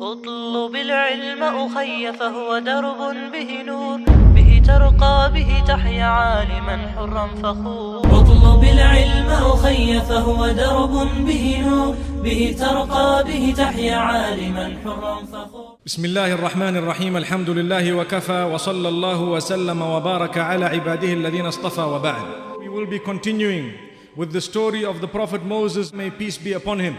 اطلب العلم أخي فهو درب به نور. به ترقى به تحيا عالما حرا فخور. اطلب العلم أخي فهو درب به نور. به ترقى به تحيا عالما حرا فخور. بسم الله الرحمن الرحيم الحمد لله وكفى وصلى الله وسلم وبارك على عباده الذين اصطفى وبعد. We will be continuing with the story of the Prophet Moses, may peace be upon him.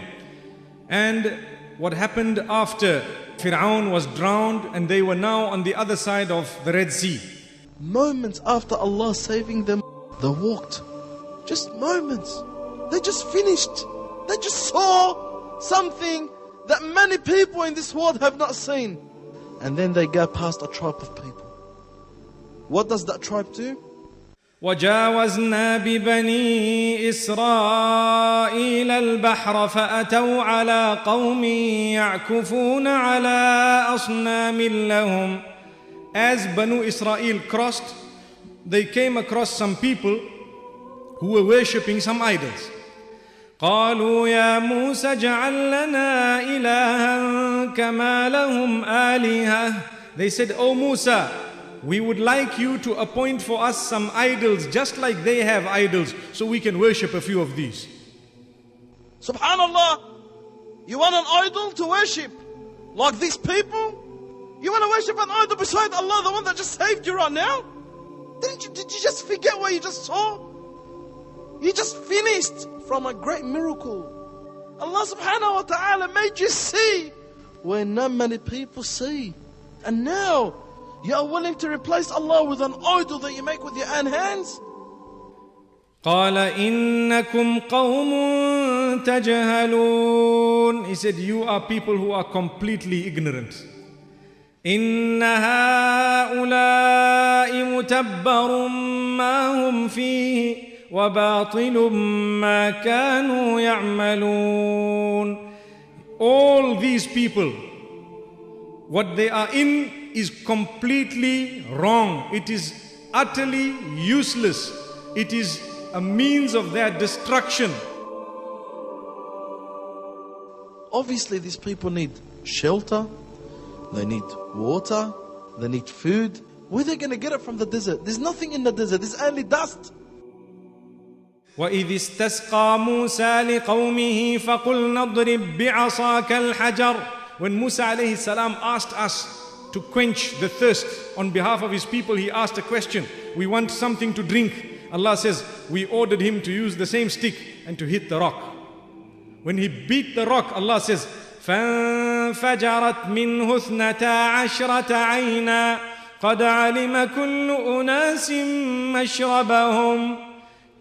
And what happened after Fir'aun was drowned and they were now on the other side of the Red Sea. Moments after Allah saving them, they walked. Just moments. They just finished. They just saw something that many people in this world have not seen. And then they go past a tribe of people. What does that tribe do? وجاوزنا ببني إسرائيل البحر فأتوا على قوم يعكفون على أصنام لهم As Banu Israel crossed, they came across some people who were worshipping some idols. قالوا يا موسى اجعل لنا إلها كما لهم آلهة They said, O Musa, we would like you to appoint for us some idols just like they have idols so we can worship a few of these. Subhanallah. You want an idol to worship? Like these people? You want to worship an idol beside Allah, the one that just saved you right now? Didn't you, did you just forget what you just saw? You just finished from a great miracle. Allah subhanahu wa ta'ala made you see where not many people see. And now you are willing to replace Allah with an idol that you make with your own hands? قال إنكم قوم تجهلون He said you are people who are completely ignorant إن هؤلاء متبر ما هم فيه وباطل ما كانوا يعملون All these people what they are in is completely wrong. It is utterly useless. It is a means of their destruction. Obviously, these people need shelter, they need water, they need food. Where are they going to get it from the desert? There's nothing in the desert, there's only dust. وإذ استسقى موسى لقومه فقلنا اضرب بعصاك الحجر When Musa alayhi salam asked us to quench the thirst on behalf of his people, he asked a question. We want something to drink. Allah says, we ordered him to use the same stick and to hit the rock. When he beat the rock, Allah says, فانفجرت منه اثنتا عشرة عينا قد علم كل أناس مشربهم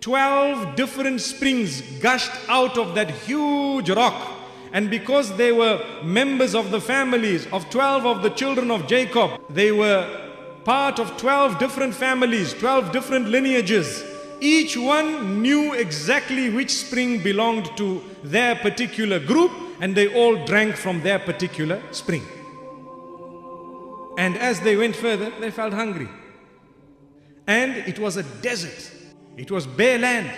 Twelve different springs gushed out of that huge rock. And because they were members of the families of 12 of the children of Jacob, they were part of 12 different families, 12 different lineages. Each one knew exactly which spring belonged to their particular group, and they all drank from their particular spring. And as they went further, they felt hungry. And it was a desert, it was bare land.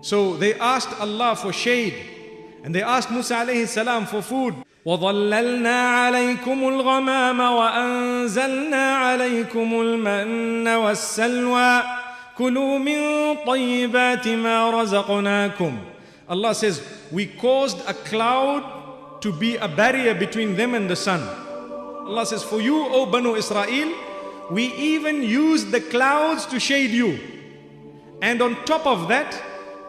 So they asked Allah for shade. And they asked Musa alayhi salam for food. وظللنا عليكم الغمام وأنزلنا عليكم المن والسلوى كلوا من طيبات ما رزقناكم Allah says we caused a cloud to be a barrier between them and the sun Allah says for you O Banu Israel we even used the clouds to shade you and on top of that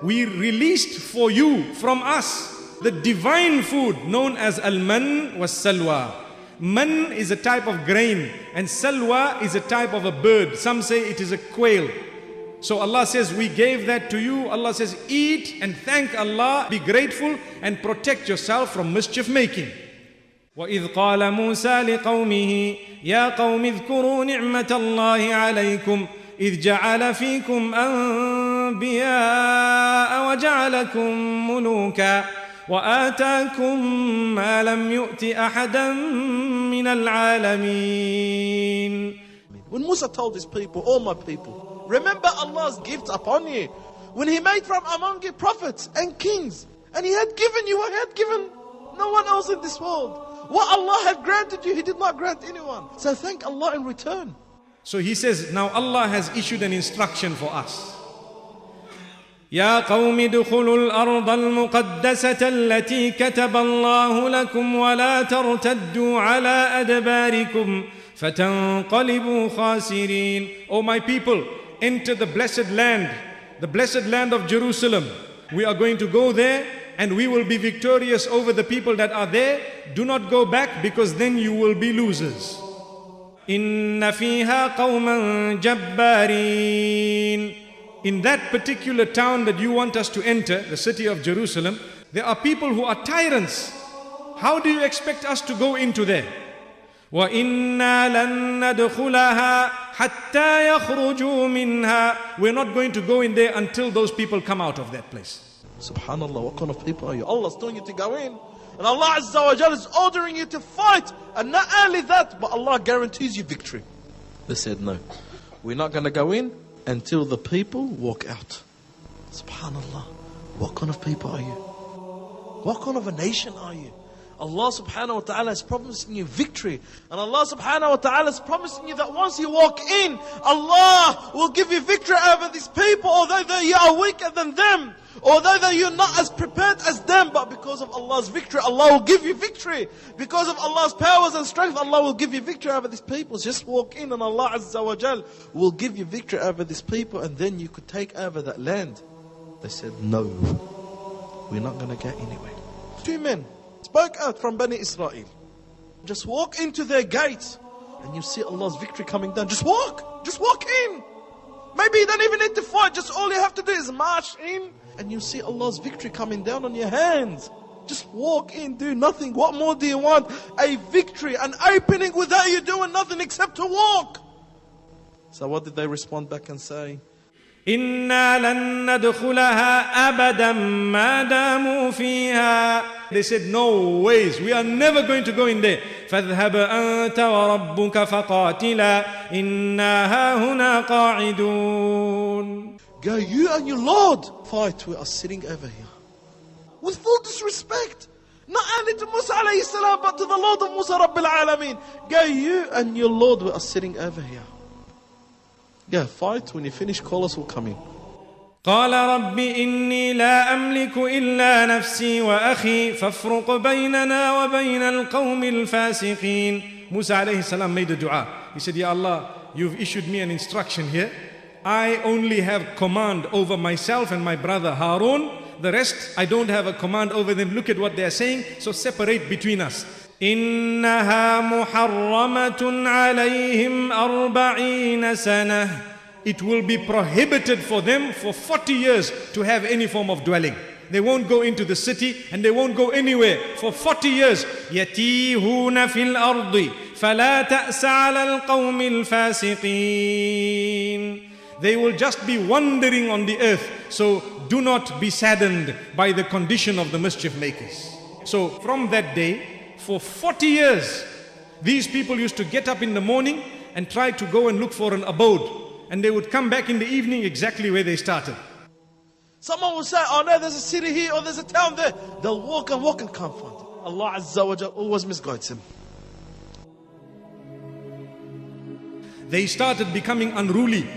we released for you from us the divine food known as al-man was salwa. Man is a type of grain and salwa is a type of a bird. Some say it is a quail. So Allah says, we gave that to you. Allah says, eat and thank Allah, be grateful and protect yourself from mischief making. وإذ قال موسى لقومه يا قوم اذكروا نعمة الله عليكم إذ جعل فيكم أنبياء وجعلكم ملوكا وآتاكم ما لم يؤت أحدا من العالمين When Musa told his people, all my people, remember Allah's gift upon you. When He made from among you prophets and kings, and He had given you what He had given no one else in this world. What Allah had granted you, He did not grant anyone. So thank Allah in return. So he says, now Allah has issued an instruction for us. يا قوم ادخلوا الأرض المقدسه التي كتب الله لكم ولا ترتدوا على ادباركم فتنقلبوا خاسرين O my people enter the blessed land the blessed land of Jerusalem we are going to go there and we will be victorious over the people that are there do not go back because then you will be losers إن فيها قوما جبارين in that particular town that you want us to enter, the city of Jerusalem, there are people who are tyrants. How do you expect us to go into there? وَإِنَّا لَن نَّدْخُلَهَا حَتَّى يَخْرُجُوا مِنْهَا We're not going to go in there until those people come out of that place. Subhanallah, what kind of people are you? Allah's telling you to go in. And Allah Azza wa Jal is ordering you to fight. And not only that, but Allah guarantees you victory. They said, no, we're not going to go in until the people walk out. Subhanallah. What kind of people are you? What kind of a nation are you? Allah subhanahu wa ta'ala is promising you victory. And Allah subhanahu wa ta'ala is promising you that once you walk in, Allah will give you victory over these people, although they are weaker than them. Although that you're not as prepared as them, but because of Allah's victory, Allah will give you victory. Because of Allah's powers and strength, Allah will give you victory over these people. Just walk in and Allah Azza wa Jal will give you victory over these people and then you could take over that land. They said, no, we're not going to get anywhere. Two men spoke out from Bani Israel. Just walk into their gates and you see Allah's victory coming down. Just walk. Just walk in. Maybe you don't even need to fight. Just all you have to do is march in and you see Allah's victory coming down on your hands. Just walk in, do nothing. What more do you want? A victory, an opening without you doing nothing except to walk. So what did they respond back and say? إنا لن ندخلها أبدا ما داموا فيها They said no ways we are never going to go in there فاذهب أنت وربك فقاتلا إنا هاهنا قاعدون Go you and your Lord fight we are sitting over here with full disrespect not only to Musa alayhi salam but to the Lord of Musa Rabbil Alameen Go you and your Lord we are sitting over here Yeah, fight. When you finish, call us, we'll come in. قال رب إني لا أملك إلا نفسي وأخي فافرق بيننا وبين القوم الفاسقين Musa alayhi salam made a dua. He said, Ya Allah, you've issued me an instruction here. I only have command over myself and my brother Harun. The rest, I don't have a command over them. Look at what they are saying. So separate between us. إنها محرمة عليهم أربعين سنة It will be prohibited for them for 40 years to have any form of dwelling. They won't go into the city and they won't go anywhere for 40 years. يتيهون في الأرض فلا تأس على القوم الفاسقين They will just be wandering on the earth. So do not be saddened by the condition of the mischief makers. So from that day, for 40 years, these people used to get up in the morning and try to go and look for an abode. And they would come back in the evening exactly where they started. Someone will say, Oh no, there's a city here or there's a town there. They'll walk and walk and can't find it. Allah Azza wa Jal always misguides him. They started becoming unruly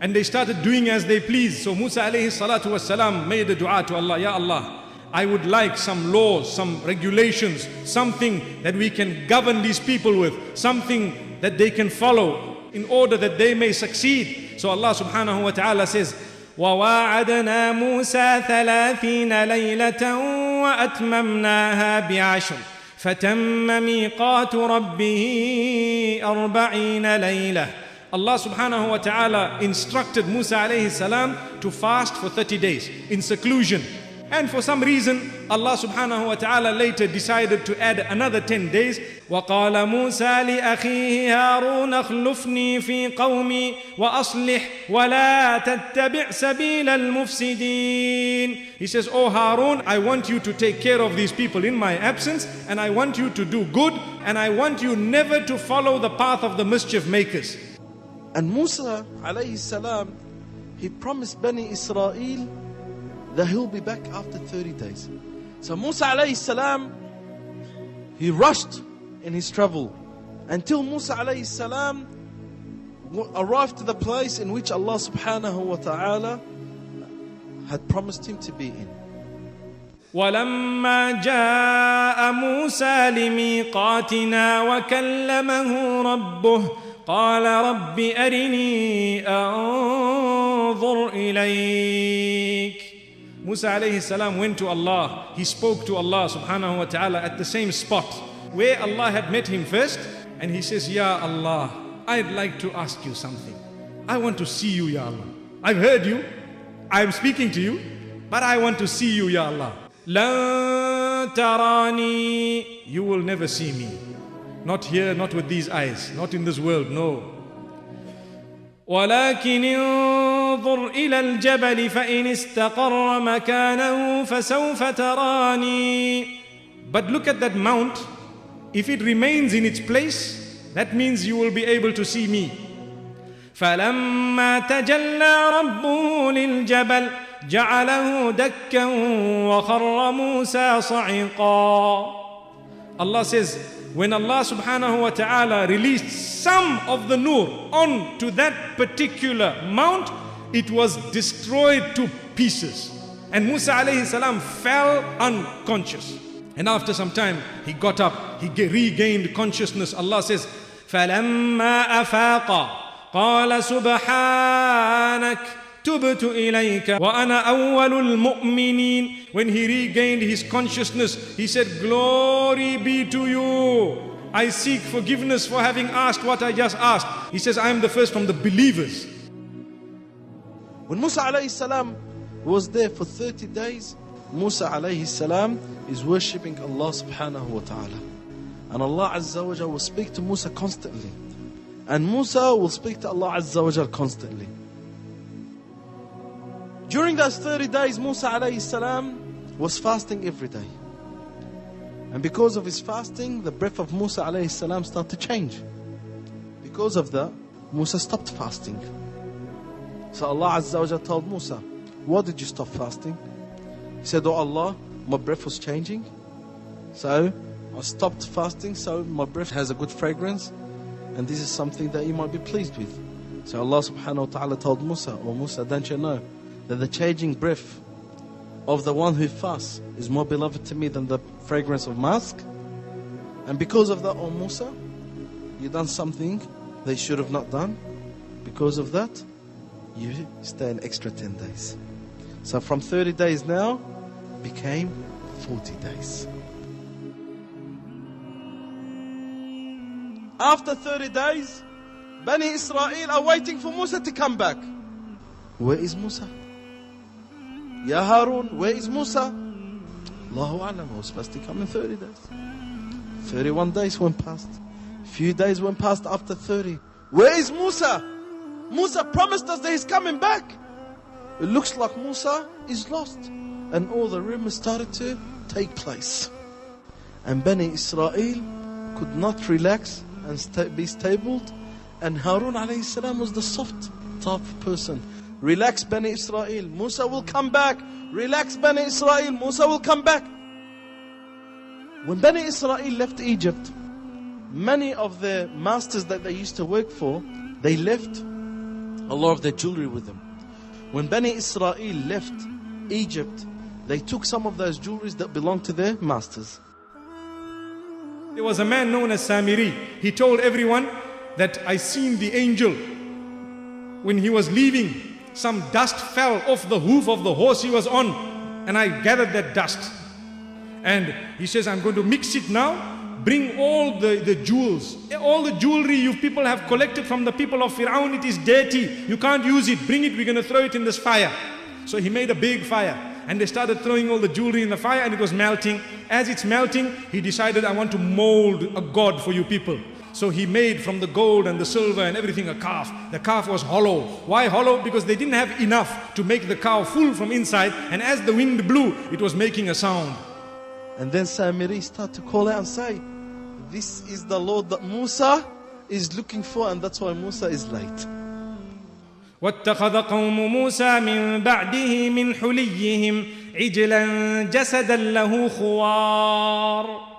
and they started doing as they pleased. So Musa alayhi salatu wasalam made a dua to Allah, Ya Allah, I would like some laws, some regulations, something that we can govern these people with, something that they can follow in order that they may succeed. So Allah subhanahu wa ta'ala says, وواعدنا موسى ثلاثين ليلة وأتممناها بعشر فتم ميقات ربه أربعين ليلة Allah subhanahu wa ta'ala instructed Musa alayhi salam to fast for 30 days in seclusion. And for some reason, Allah subhanahu wa ta'ala later decided to add another 10 days. وقال موسى لأخيه هارون اخلفني في قومي وأصلح ولا تتبع سبيل المفسدين He says, Oh Harun, I want you to take care of these people in my absence and I want you to do good and I want you never to follow the path of the mischief makers. And Musa alayhi salam, he promised Bani Israel that he'll be back after 30 days. So Musa alayhi salam, he rushed in his travel until Musa alayhi salam w- arrived to the place in which Allah subhanahu wa ta'ala had promised him to be in. ولما جاء موسى لميقاتنا وكلمه ربه قال رب أرني أنظر إليك Musa alayhi salam went to Allah. He spoke to Allah subhanahu wa ta'ala at the same spot where Allah had met him first. And he says, Ya Allah, I'd like to ask you something. I want to see you, Ya Allah. I've heard you. I'm speaking to you. But I want to see you, Ya Allah. لن تراني You will never see me. Not here, not with these eyes, not in this world, no. ولكن انظر إلى الجبل فإن استقر مكانه فسوف تراني But look at that mount. If it remains in its place, that means you will be able to see me. فلما تجلى ربه للجبل جعله دكا وخر موسى صعقا Allah says, when Allah subhanahu wa ta'ala released some of the nur onto that particular mount, it was destroyed to pieces. And Musa alayhi salam fell unconscious. And after some time, he got up, he ge- regained consciousness. Allah says, فَلَمَّا أَفَاقَ قال سبحانك تبت إليك وأنا أول المؤمنين When he regained his consciousness, he said, Glory be to you. I seek forgiveness for having asked what I just asked. He says, I am the first from the believers. When Musa alayhi salam was there for 30 days, Musa alayhi salam is worshipping Allah subhanahu wa ta'ala. And Allah Azza wa will speak to Musa constantly. And Musa will speak to Allah Azza wa constantly. During those 30 days, Musa alayhi salam was fasting every day. And because of his fasting, the breath of Musa alayhi salam started to change. Because of that, Musa stopped fasting. So Allah Azza wa Jalla told Musa, Why did you stop fasting? He said, Oh Allah, my breath was changing. So I stopped fasting so my breath has a good fragrance. And this is something that you might be pleased with. So Allah subhanahu wa ta'ala told Musa, Oh Musa, don't you know that the changing breath of the one who fasts is more beloved to me than the fragrance of musk? And because of that, oh Musa, you done something they should have not done. Because of that, you stay an extra 10 days. So from 30 days now became 40 days. After 30 days, Bani Israel are waiting for Musa to come back. Where is Musa? Ya Harun, where is Musa? Allahu Alam, was supposed to come in 30 days. 31 days went past. Few days went past after 30. Where is Musa? Musa promised us that he's coming back. It looks like Musa is lost. And all the rumors started to take place. And Bani Israel could not relax and be stabled. And Harun alayhi salam was the soft tough person. Relax Bani Israel, Musa will come back. Relax Bani Israel, Musa will come back. When Bani Israel left Egypt, many of the masters that they used to work for, they left a lot of their jewelry with them. When Bani Israel left Egypt, they took some of those jewelries that belonged to their masters. There was a man known as Samiri. He told everyone that I seen the angel when he was leaving. Some dust fell off the hoof of the horse he was on, and I gathered that dust. And he says, I'm going to mix it now. Bring all the, the jewels, all the jewelry you people have collected from the people of Fir'aun. It is dirty. You can't use it. Bring it. We're going to throw it in this fire. So he made a big fire and they started throwing all the jewelry in the fire and it was melting. As it's melting, he decided, I want to mold a god for you people. So he made from the gold and the silver and everything a calf. The calf was hollow. Why hollow? Because they didn't have enough to make the cow full from inside. And as the wind blew, it was making a sound. And then Samiri started to call out and say, This is the Lord that Musa is looking for, and that's why Musa is late. واتخذ قوم موسى من بعده من حليهم عجلا جسدا له خوار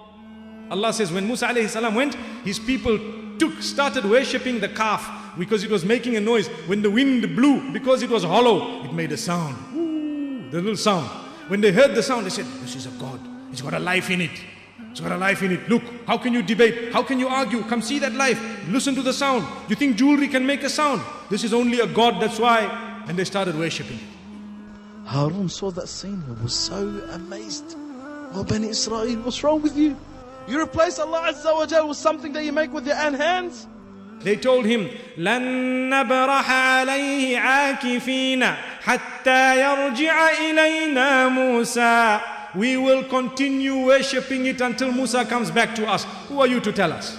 Allah says when Musa alayhi salam went, his people took, started worshipping the calf because it was making a noise. When the wind blew, because it was hollow, it made a sound. Ooh, the little sound. When they heard the sound, they said, This is a God. It's got a life in it. It's got a life in it. Look, how can you debate? How can you argue? Come see that life. Listen to the sound. You think jewelry can make a sound? This is only a god, that's why. And they started worshipping it. Harun saw that scene and was so amazed. Oh, Ben Israel, what's wrong with you? You replace Allah Azza wa Jal with something that you make with your own hands? They told him, عَلَيْهِ حَتَّى يَرْجِعَ إِلَيْنَا مُوسَى we will continue worshipping it until Musa comes back to us. Who are you to tell us?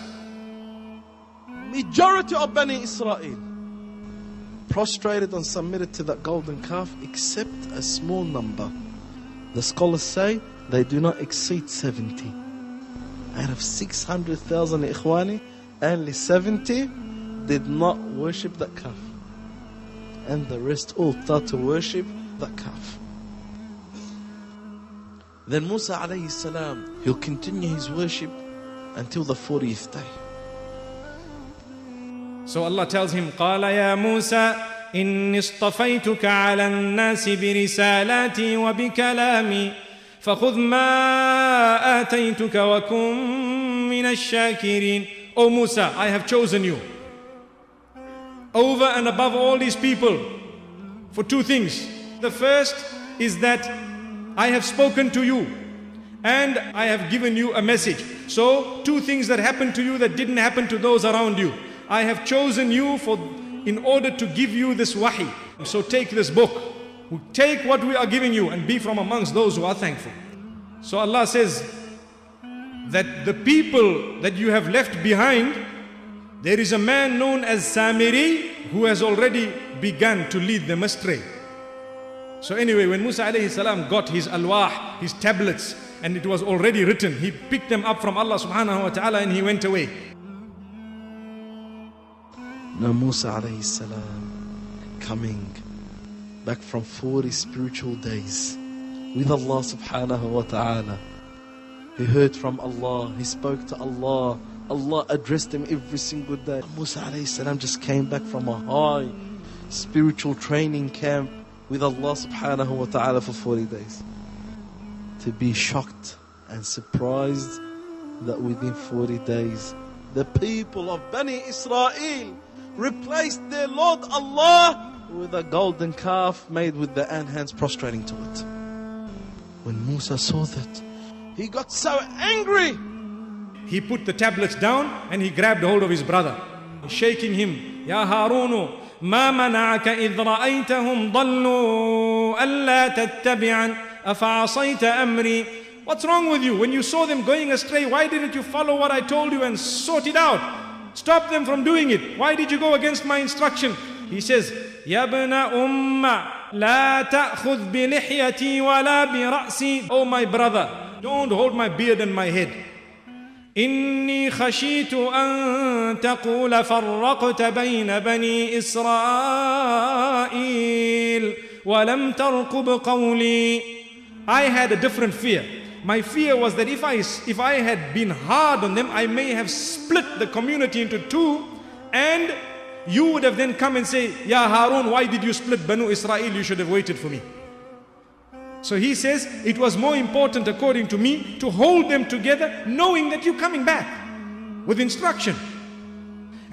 Majority of Bani Israel prostrated and submitted to that golden calf except a small number. The scholars say they do not exceed 70. Out of 600,000 Ikhwani, only 70 did not worship that calf. And the rest all start to worship that calf. Then Musa alayhi salam, he'll continue his worship until the 40th day. So Allah tells him, قال يا موسى إني اصطفيتك على الناس برسالاتي وبكلامي فخذ ما آتيتك وكن من الشاكرين O Musa, I have chosen you over and above all these people for two things. The first is that I have spoken to you and I have given you a message. So, two things that happened to you that didn't happen to those around you. I have chosen you for in order to give you this wahi. So take this book. Take what we are giving you and be from amongst those who are thankful. So Allah says that the people that you have left behind, there is a man known as Samiri who has already begun to lead them astray. So anyway, when Musa alayhi salam got his alwah, his tablets, and it was already written, he picked them up from Allah subhanahu wa ta'ala and he went away. Now Musa alayhi salam coming back from 40 spiritual days with Allah subhanahu wa ta'ala. He heard from Allah, he spoke to Allah, Allah addressed him every single day. Musa alayhi salam just came back from a high spiritual training camp with Allah subhanahu wa ta'ala for 40 days. To be shocked and surprised that within 40 days the people of Bani Israel replaced their Lord Allah with a golden calf made with own hands prostrating to it. When Musa saw that, he got so angry. He put the tablets down and he grabbed hold of his brother, shaking him. Ya Harunu, ما منعك إذ رأيتهم ضلوا ألا تتبعا أفعصيت أمري What's wrong with you? When you saw them going astray, why didn't you follow what I told you and sort it out? Stop them from doing it. Why did you go against my instruction? He says, يا ابن أم لا تأخذ بلحيتي ولا برأسي Oh my brother, don't hold my beard and my head. إني خشيت أن تقول فرقت بين بني إسرائيل ولم ترقب قولي I had a different fear. My fear was that if I, if I had been hard on them, I may have split the community into two and you would have then come and say, Ya Harun, why did you split Banu Israel? You should have waited for me. So he says, it was more important according to me to hold them together knowing that you're coming back with instruction.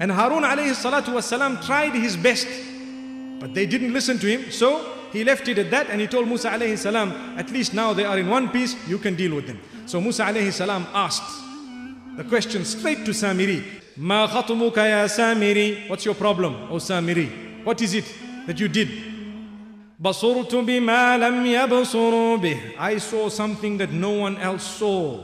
And Harun alayhi salatu wasalam tried his best, but they didn't listen to him. So he left it at that and he told Musa alayhi salam, at least now they are in one piece, you can deal with them. So Musa alayhi salam asked the question straight to Samiri. Ma ya Samiri? What's your problem, O Samiri? What is it that you did? بصرت بما لم يبصروا به I saw something that no one else saw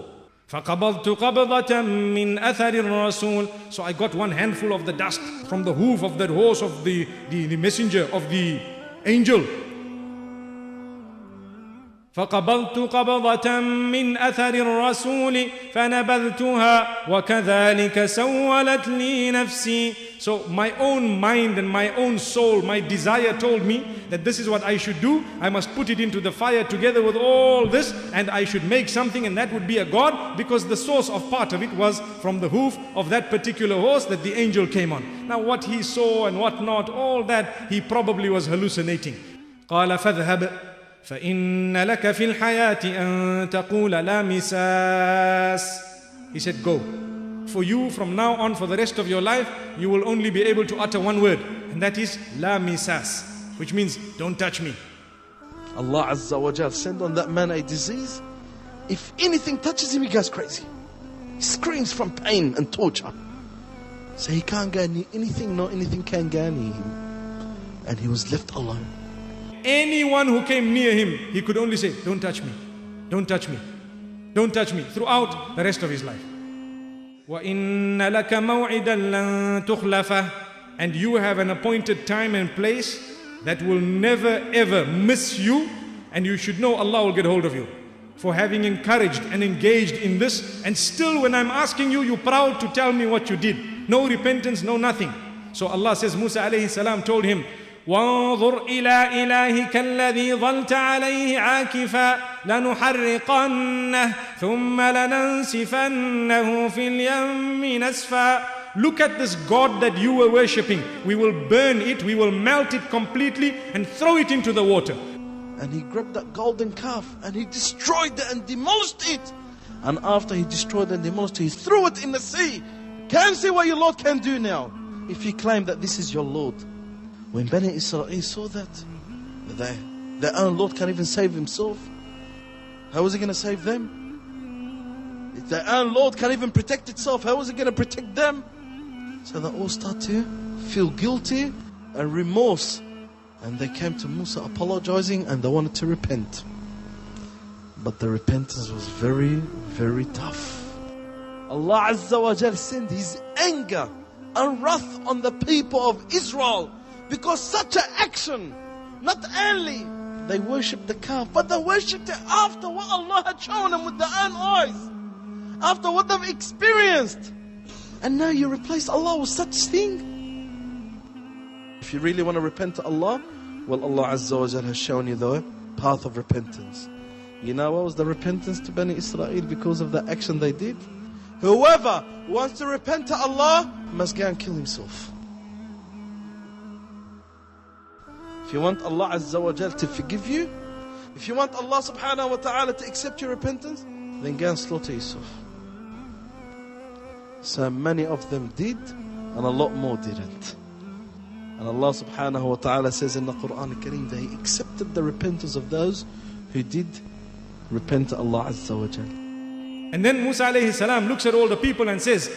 فقبضت قبضة من أثر الرسول So I got one handful of the dust from the hoof of that horse of the, the, the messenger of the angel فقبضت قبضة من أثر الرسول فنبذتها وكذلك سولت لي نفسي So my own mind and my own soul, my desire told me that this is what I should do. I must put it into the fire together with all this and I should make something and that would be a god because the source of part of it was from the hoof of that particular horse that the angel came on. Now what he saw and what not, all that he probably was hallucinating. قال فاذهب فإن لك في الحياة أن تقول لا مساس He said go for you from now on for the rest of your life, you will only be able to utter one word, and that is La Misas, which means don't touch me. Allah Azza wa Jal sent on that man a disease. If anything touches him, he goes crazy. He screams from pain and torture. So he can't get anything, no anything can get near him. And he was left alone. Anyone who came near him, he could only say, Don't touch me, don't touch me, don't touch me, throughout the rest of his life. وَإِنَّ لَكَ مَوْعِدًا لَن تُخْلَفَهُ And you have an appointed time and place that will never ever miss you, and you should know Allah will get hold of you for having encouraged and engaged in this. And still, when I'm asking you, you're proud to tell me what you did. No repentance, no nothing. So Allah says, Musa alayhi salam told him, وانظر إلى إلهك الذي ظلت عليه عاكفا لنحرقنه ثم لننسفنه في اليم نسفا Look at this God that you were worshipping. We will burn it, we will melt it completely and throw it into the water. And he grabbed that golden calf and he destroyed it and demolished it. And after he destroyed and demolished it, he threw it in the sea. Can see what your Lord can do now. If you claim that this is your Lord. When Bani Israel saw that, they, their own Lord can't even save himself. How is he going to save them? If their own Lord can't even protect itself, how is he going to protect them? So they all start to feel guilty and remorse. And they came to Musa apologizing and they wanted to repent. But the repentance was very, very tough. Allah Azza wa Jal sent His anger and wrath on the people of Israel because such an action, not only they worshipped the calf, but they worshipped it after what Allah had shown them with their own eyes, after what they've experienced. And now you replace Allah with such thing. If you really want to repent to Allah, well, Allah Azza wa has shown you the path of repentance. You know what was the repentance to Bani Israel because of the action they did? Whoever wants to repent to Allah must go and kill himself. If you want Allah Azza wa Jal to forgive you, if you want Allah subhanahu wa ta'ala to accept your repentance, then go and slaughter yourself. So many of them did, and a lot more didn't. And Allah subhanahu wa ta'ala says in the Quran Kareem that He accepted the repentance of those who did repent to Allah Azza wa Jal. And then Musa alayhi salam looks at all the people and says,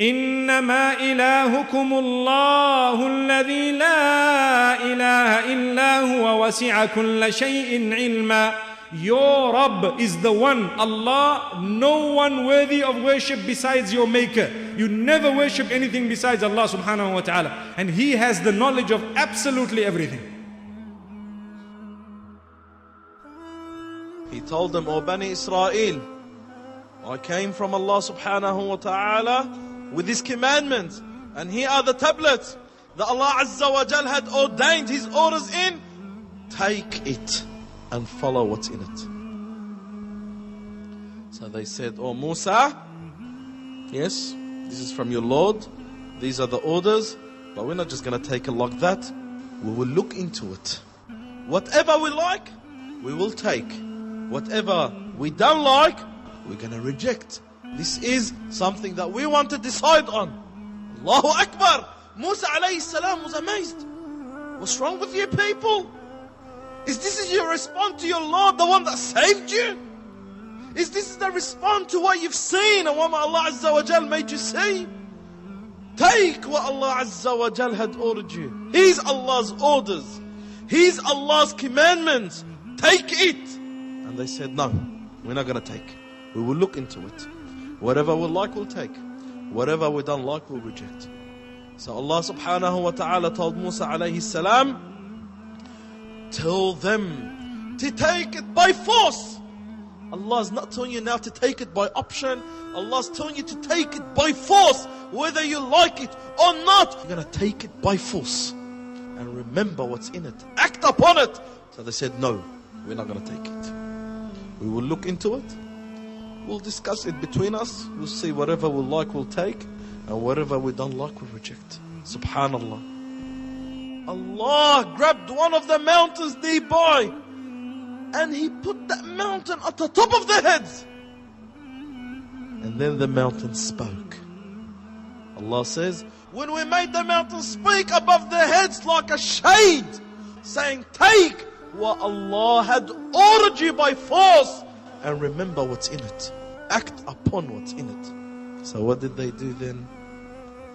إنما إلهكم الله الذي لا إله إلا هو وسع كل شيء علما Your Rabb is the one, Allah, no one worthy of worship besides your Maker. You never worship anything besides Allah subhanahu wa ta'ala. And He has the knowledge of absolutely everything. He told them, O Bani Israel, I came from Allah subhanahu wa ta'ala with His commandments. And here are the tablets that Allah Azza wa Jal had ordained His orders in. Take it and follow what's in it. So they said, Oh Musa, yes, this is from your Lord. These are the orders. But we're not just going to take it like that. We will look into it. Whatever we like, we will take. Whatever we don't like, we're going to reject. This is something that we want to decide on. Allahu Akbar. Musa alayhi salam was amazed. What's wrong with you people? Is this is your response to your Lord, the one that saved you? Is this the response to what you've seen and what Allah Azza wa Jal made you see? Take what Allah Azza wa Jal had ordered you. He's Allah's orders. He's Allah's commandments. Take it. And they said, no, we're not going to take. We will look into it. Whatever we like, we'll take. Whatever we don't like, we'll reject. So Allah subhanahu wa ta'ala told Musa alayhi salam, tell them to take it by force. Allah is not telling you now to take it by option. Allah is telling you to take it by force, whether you like it or not. You're gonna take it by force. And remember what's in it. Act upon it. So they said, No, we're not gonna take it. We will look into it. We'll discuss it between us. We'll see whatever we like, we'll take. And whatever we don't like, we'll reject. Subhanallah. Allah grabbed one of the mountains nearby and He put that mountain at the top of their heads. And then the mountain spoke. Allah says, When we made the mountain speak above their heads like a shade, saying, Take what Allah had ordered you by force and remember what's in it. Act upon what's in it. So, what did they do then?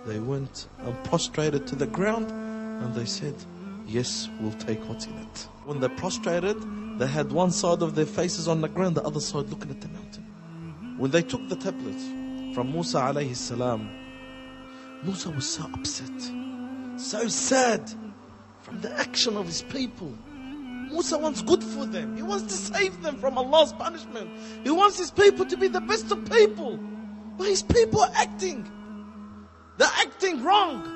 They went and prostrated to the ground and they said, Yes, we'll take what's in it. When they prostrated, they had one side of their faces on the ground, the other side looking at the mountain. When they took the tablet from Musa alayhi salam, Musa was so upset, so sad from the action of his people. Musa wants good for them. He wants to save them from Allah's punishment. He wants his people to be the best of people. But his people are acting. They're acting wrong.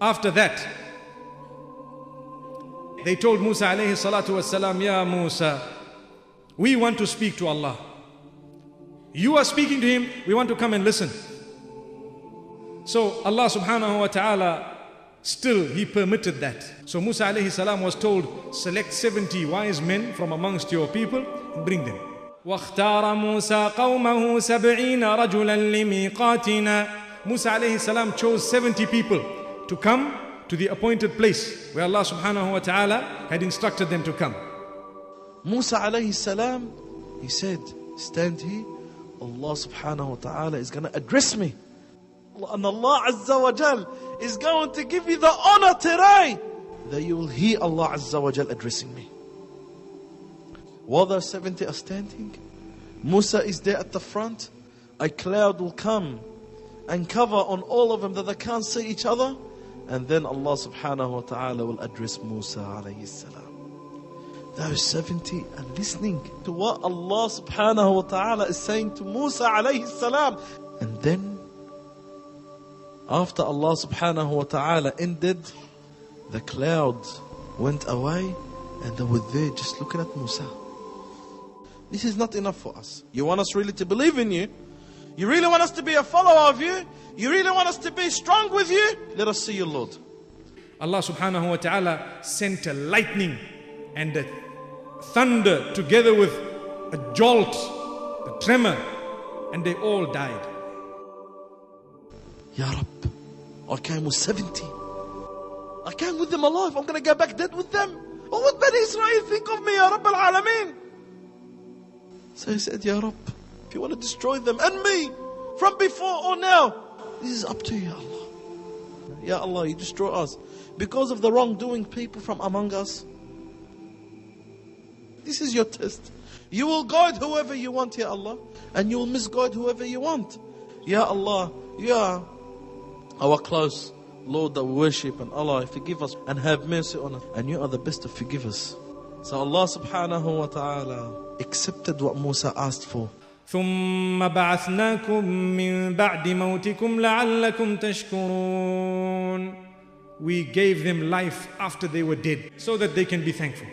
After that, they told Musa alayhi salatu wasalam, Ya Musa, we want to speak to Allah. You are speaking to Him, we want to come and listen. So Allah subhanahu wa ta'ala still He permitted that. So Musa alayhi salam was told, select 70 wise men from amongst your people and bring them. واختار موسى قومه سبعين رجلا لميقاتنا Musa alayhi salam chose 70 people to come to the appointed place where Allah subhanahu wa ta'ala had instructed them to come. Musa alayhi salam, he said, stand here. Allah subhanahu wa ta'ala is going to address me. And Allah azza wa jal is going to give you the honor today that you will hear Allah azza wa jal addressing me. While those 70 are standing, Musa is there at the front. A cloud will come and cover on all of them that they can't see each other. And then Allah subhanahu wa ta'ala will address Musa alayhi salam. Those 70 are listening to what Allah subhanahu wa ta'ala is saying to Musa alayhi salam. And then, after Allah subhanahu wa ta'ala ended, the cloud went away and they were there just looking at Musa. This is not enough for us. You want us really to believe in you? You really want us to be a follower of you? You really want us to be strong with you? Let us see your Lord. Allah subhanahu wa ta'ala sent a lightning and a thunder together with a jolt, a tremor, and they all died. Ya Rab, I came with 70. I came with them alive. I'm going to go back dead with them. Oh, what would Bani Israel think of me, Ya Rab al Alameen? So he said, Ya Rab, if you want to destroy them and me from before or now, this is up to you, Allah. Ya Allah, you destroy us because of the wrongdoing people from among us. This is your test. You will guide whoever you want, Ya Allah, and you will misguide whoever you want. Ya Allah, are our close Lord that we worship, and Allah, forgive us and have mercy on us. And you are the best of forgivers. So Allah subhanahu wa ta'ala accepted what Musa asked for. ثم بعثناكم من بعد موتكم لعلكم تشكرون We gave them life after they were dead so that they can be thankful.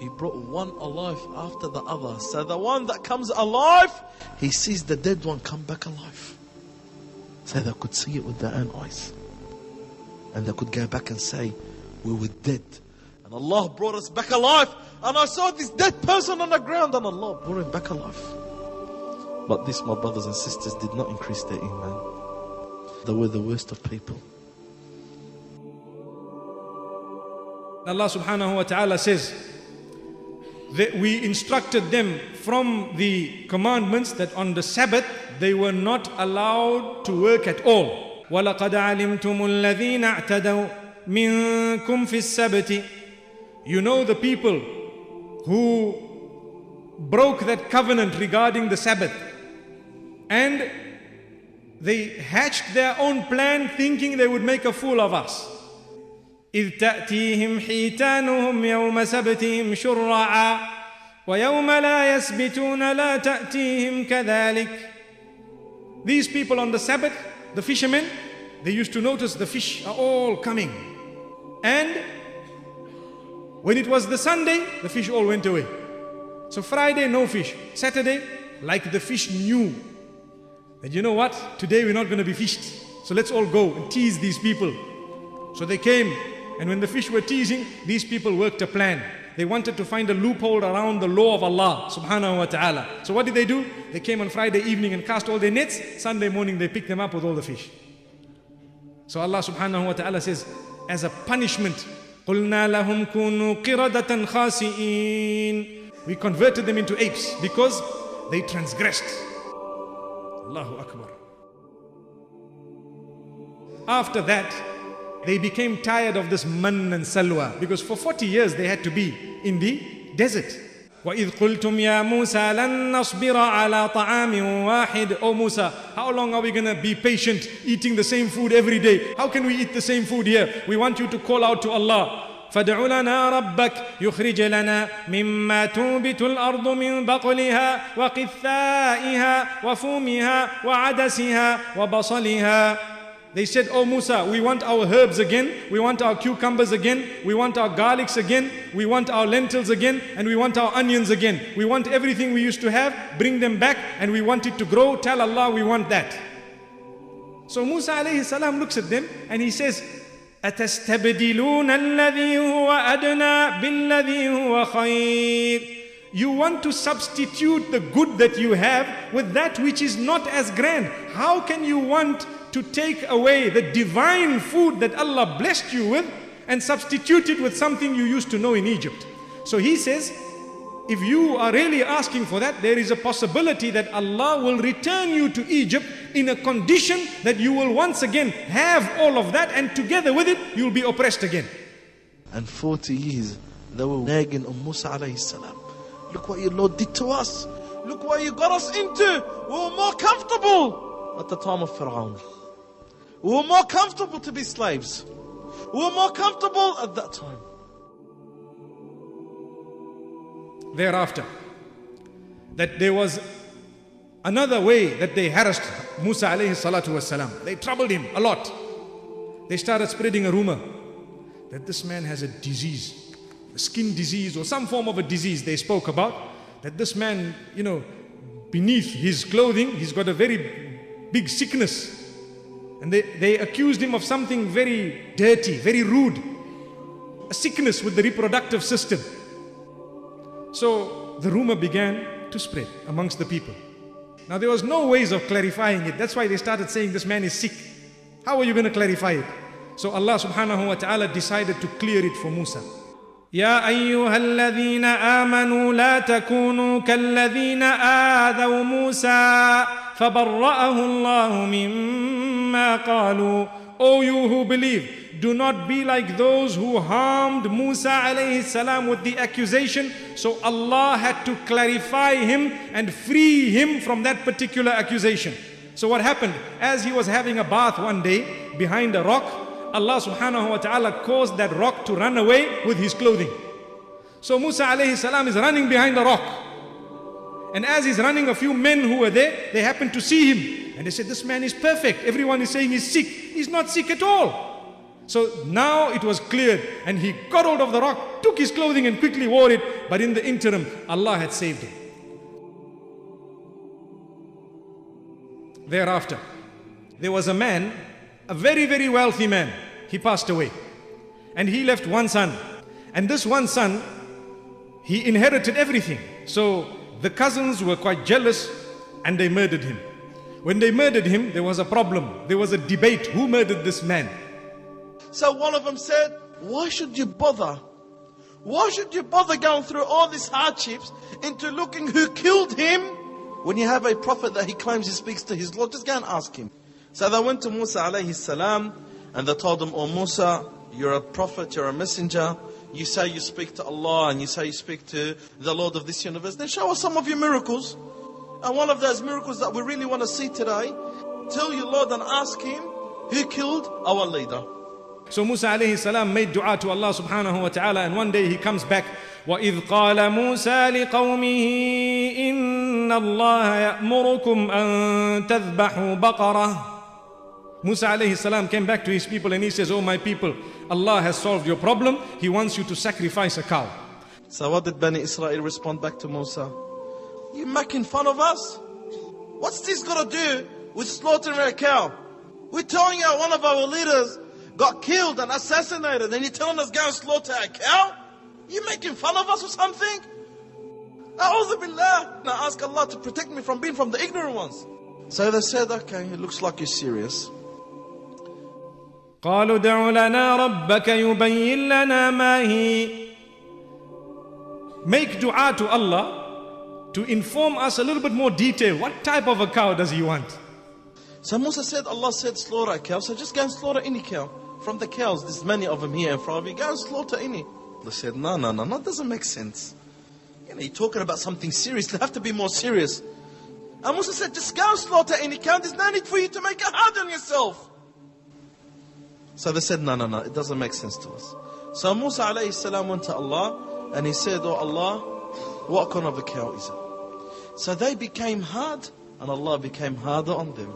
He brought one alive after the other. So the one that comes alive, he sees the dead one come back alive. So they could see it with their own eyes. And they could go back and say, We were dead. And Allah brought us back alive. And I saw this dead person on the ground, and Allah brought him back alive. But this, my brothers and sisters, did not increase their iman. They were the worst of people. Allah subhanahu wa ta'ala says that we instructed them from the commandments that on the Sabbath they were not allowed to work at all. وَلَقَدْ عَلِمْتُمُ الَّذِينَ اعْتَدَوْا مِنْكُمْ فِي السَّبْتِ You know the people who broke that covenant regarding the Sabbath and they hatched their own plan thinking they would make a fool of us. إذ تأتيهم حيتانهم يوم سبتهم شرعا ويوم لا يسبتون لا تأتيهم كذلك These people on the Sabbath, the fishermen, they used to notice the fish are all coming. And when it was the Sunday, the fish all went away. So Friday, no fish. Saturday, like the fish knew that you know what? Today we're not going to be fished. So let's all go and tease these people. So they came, and when the fish were teasing, these people worked a plan. They wanted to find a loophole around the law of Allah subhanahu wa ta'ala. So what did they do? They came on Friday evening and cast all their nets. Sunday morning they picked them up with all the fish. So Allah subhanahu wa ta'ala says, as a punishment, قُلْنَا لَهُمْ كُونُوا قِرَدَةً خَاسِئِينَ We converted them into apes because they transgressed. Allahu Akbar. After that, they became tired of this manna and salwa because for 40 years they had to be in the desert. وَإِذْ قُلْتُمْ يَا مُوسَى لَن نَصْبِرَ عَلَى طَعَامٍ وَاحِدٍ Oh Musa, how long are we going to be patient eating the same food every day? How can we eat the same food here? We want you to call out to Allah. فادع لنا ربك يخرج لنا مما تنبت الارض من بقلها وقثائها وفومها وعدسها وبصلها They said, Oh Musa, we want our herbs again, we want our cucumbers again, we want our garlics again, we want our lentils again, and we want our onions again. We want everything we used to have, bring them back, and we want it to grow. Tell Allah we want that. So Musa alayhi salam looks at them and he says, أتستبدلون الذي هو أدنى بالذي هو خير you want to substitute the good that you have with that which is not as grand. How can you want to take away the divine food that Allah blessed you with and substitute it with something you used to know in Egypt? So he says, if you are really asking for that, there is a possibility that Allah will return you to Egypt in a condition that you will once again have all of that and together with it, you'll be oppressed again. And 40 years, they were nagging on Musa alayhi salam. Look what your Lord did to us. Look what you got us into. We were more comfortable at the time of Pharaoh. We were more comfortable to be slaves. We were more comfortable at that time. Thereafter, that there was another way that they harassed Musa alayhi salatu wasalam. They troubled him a lot. They started spreading a rumor that this man has a disease, a skin disease or some form of a disease they spoke about. That this man, you know, beneath his clothing, he's got a very big sickness. And they, they accused him of something very dirty, very rude, a sickness with the reproductive system. So the rumor began to spread amongst the people. Now there was no ways of clarifying it. That's why they started saying this man is sick. How are you going to clarify it? So Allah subhanahu wa ta'ala decided to clear it for Musa. يا أيها الذين آمنوا لا تكونوا كالذين آذوا موسى فبرأه الله مما قالوا O you who believe, do not be like those who harmed Musa alayhi salam with the accusation. So Allah had to clarify him and free him from that particular accusation. So what happened? As he was having a bath one day behind a rock, Allah subhanahu wa ta'ala caused that rock to run away with his clothing. So Musa alayhi salam is running behind a rock. And as he's running, a few men who were there, they happened to see him. And they said, This man is perfect. Everyone is saying he's sick. He's not sick at all. So now it was cleared, and he got hold of the rock, took his clothing, and quickly wore it. But in the interim, Allah had saved him. Thereafter, there was a man, a very, very wealthy man. He passed away. And he left one son. And this one son, he inherited everything. So the cousins were quite jealous and they murdered him. When they murdered him, there was a problem. There was a debate who murdered this man. So one of them said, Why should you bother? Why should you bother going through all these hardships into looking who killed him? When you have a prophet that he claims he speaks to his Lord, just go and ask him. So they went to Musa alayhi salam and they told him, Oh Musa, you're a prophet, you're a messenger You say you speak to Allah and you say you speak to the Lord of this universe. Then show us some of your miracles. And one of those miracles that we really want to see today, tell your Lord and ask Him who killed our leader. So Musa alayhi salam made dua to Allah subhanahu wa ta'ala and one day he comes back وإذ قال موسى لقومه إن الله يأمركم أن تذبحوا بقرة Musa alayhi salam came back to his people and he says, Oh my people, Allah has solved your problem. He wants you to sacrifice a cow. So what did Bani Israel respond back to Musa? You making fun of us? What's this got to do with slaughtering a cow? We're telling you one of our leaders got killed and assassinated, and you're telling us go and slaughter a cow? You making fun of us or something? A'udhu billah. Now ask Allah to protect me from being from the ignorant ones. So they said, okay, it looks like you're serious. قالوا دع لنا ربك يبين لنا ما هي Make dua to Allah to inform us a little bit more detail. What type of a cow does he want? So Musa said, Allah said, slaughter a cow. So just go and slaughter any cow. From the cows, there's many of them here in front of you. Go and slaughter any. They said, no, no, no, no, that doesn't make sense. You know, you're talking about something serious. They have to be more serious. And Musa said, just go and slaughter any cow. There's no need for you to make it hard on yourself. So they said, no, no, no, it doesn't make sense to us. So Musa alayhi salam went to Allah and he said, Oh Allah, what kind of a cow is it? So they became hard and Allah became harder on them.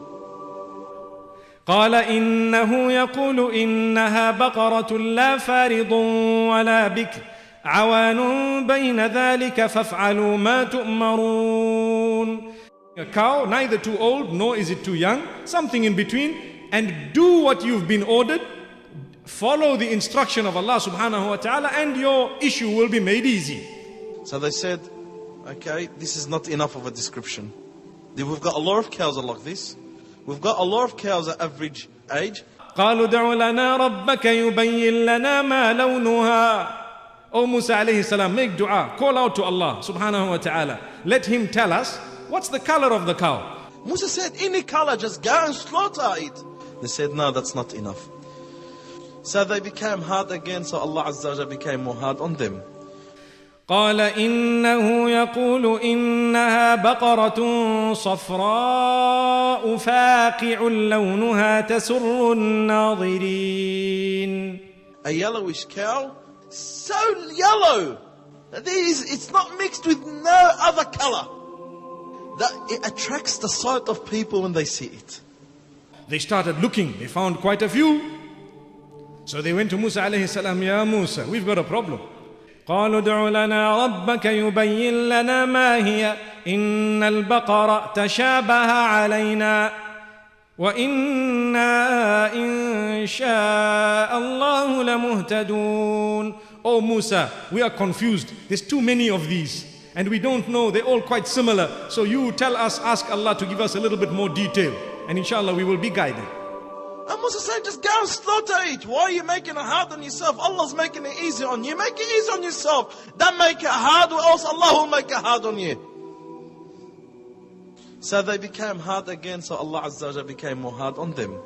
قال إنه يقول إنها بقرة لا فارض ولا بكر عوان بين ذلك فافعلوا ما تؤمرون A cow, neither too old nor is it too young, something in between, and do what you've been ordered, follow the instruction of Allah subhanahu wa ta'ala, and your issue will be made easy. So they said, okay, this is not enough of a description. We've got a lot of cows like this. We've got a lot of cows at average age. قالوا دع لنا ربك يبين لنا ما لونها O Musa alayhi salam, make dua, call out to Allah subhanahu wa ta'ala. Let him tell us what's the color of the cow. Musa said, any color, just go and slaughter it. They said, no, that's not enough. So they became hard again, so Allah Azza wa became more hard on them. قال إنه يقول إنها بقرة صفراء فاقع لونها تسر الناظرين A yellowish cow, so yellow that there is, it's not mixed with no other color. That it attracts the sight of people when they see it. They started looking, they found quite a few. So they went to Musa alayhi salam, Ya Musa, we've got a problem. قالوا ادع لنا ربك يبين لنا ما هي إن البقرة تشابه علينا وإنا إن شاء الله لمهتدون Oh Musa, we are confused. There's too many of these. And we don't know, they're all quite similar. So you tell us, ask Allah to give us a little bit more detail. And inshallah we will be guided. And Musa said, just go and slaughter it. Why are you making it hard on yourself? Allah's making it easy on you. Make it easy on yourself. Don't make it hard or else Allah will make it hard on you. So they became hard again, so Allah Azza wa Jalla became more hard on them.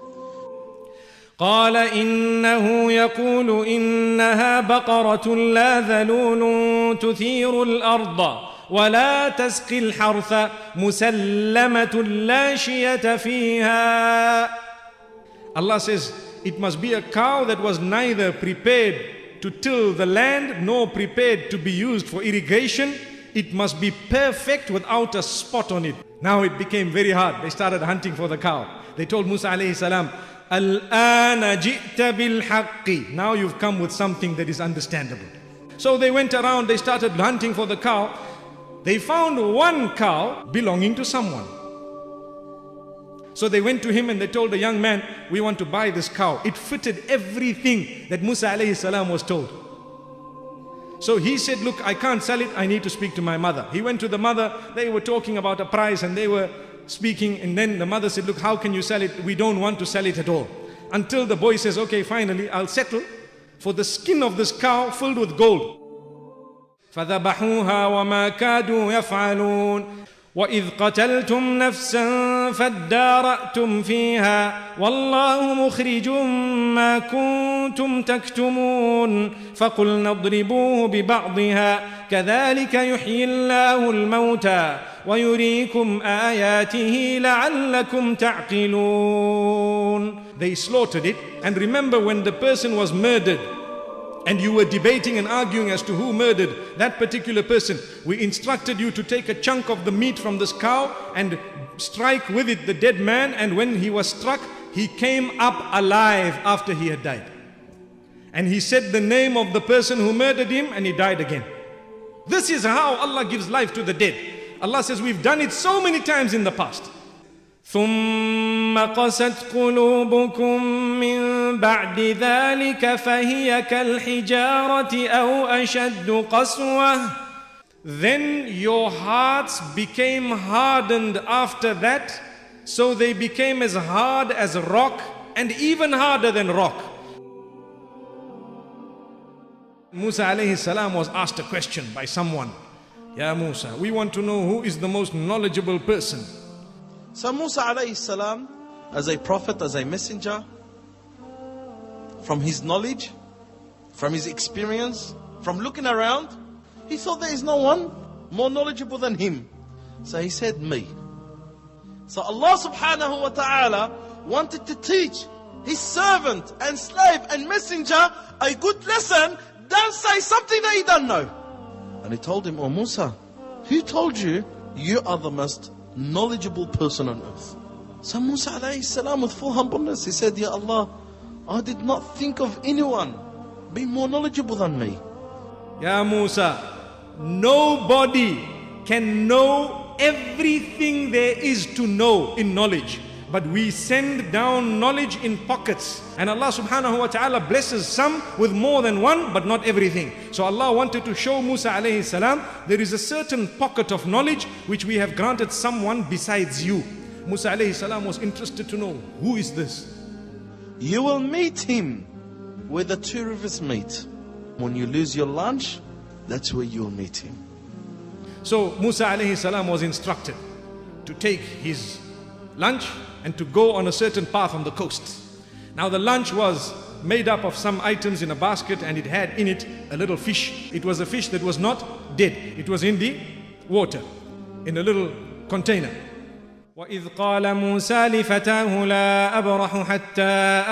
قال إنه يقول إنها بقرة لا ذلول تثير الأرض ولا تسقي الحرث مسلمة لا شية فيها Allah says it must be a cow that was neither prepared to till the land nor prepared to be used for irrigation. It must be perfect without a spot on it. Now it became very hard. They started hunting for the cow. They told Musa alayhi salam, Al-ana ji'ta bil Now you've come with something that is understandable. So they went around, they started hunting for the cow. They found one cow belonging to someone. So they went to him and they told the young man, We want to buy this cow. It fitted everything that Musa alayhi salam was told. So he said, Look, I can't sell it, I need to speak to my mother. He went to the mother, they were talking about a price and they were speaking, and then the mother said, Look, how can you sell it? We don't want to sell it at all. Until the boy says, Okay, finally, I'll settle for the skin of this cow filled with gold. فذبحوها وما كادوا يفعلون. وإذ قتلتم نفسا فادارأتم فيها والله مخرج ما كنتم تكتمون. فقلنا اضربوه ببعضها كذلك يحيي الله الموتى ويريكم آياته لعلكم تعقلون. They slaughtered it and remember when the person was murdered and you were debating and arguing as to who murdered that particular person, we instructed you to take a chunk of the meat from this cow and strike with it the dead man. And when he was struck, he came up alive after he had died. And he said the name of the person who murdered him and he died again. This is how Allah gives life to the dead. Allah says, We've done it so many times in the past. ثم قست قلوبكم من بعد ذلك فهي كالحجارة أو أشد قسوة Then your hearts became hardened after that so they became as hard as rock and even harder than rock Musa alayhi salam was asked a question by someone Ya Musa, we want to know who is the most knowledgeable person So Musa alayhi salam, as a prophet, as a messenger, from his knowledge, from his experience, from looking around, he thought there is no one more knowledgeable than him. So he said, Me. So Allah subhanahu wa ta'ala wanted to teach his servant and slave and messenger a good lesson. Don't say something that you don't know. And he told him, Oh Musa, who told you you are the most knowledgeable person on earth. So Musa alayhi with full humbleness, he said, Ya Allah, I did not think of anyone being more knowledgeable than me. Ya Musa, nobody can know everything there is to know in knowledge. But we send down knowledge in pockets. And Allah subhanahu wa ta'ala blesses some with more than one, but not everything. So Allah wanted to show Musa alayhi salam, there is a certain pocket of knowledge which we have granted someone besides you. Musa alayhi salam was interested to know, who is this? You will meet him where the two rivers meet. When you lose your lunch, that's where you'll meet him. So Musa alayhi salam was instructed to take his lunch and to go on a certain path on the coast. Now the lunch was made up of some items in a basket and it had in it a little fish. It was a fish that was not dead. It was in the water, in a little container. وإذ قال موسى لفتاه لا أبرح حتى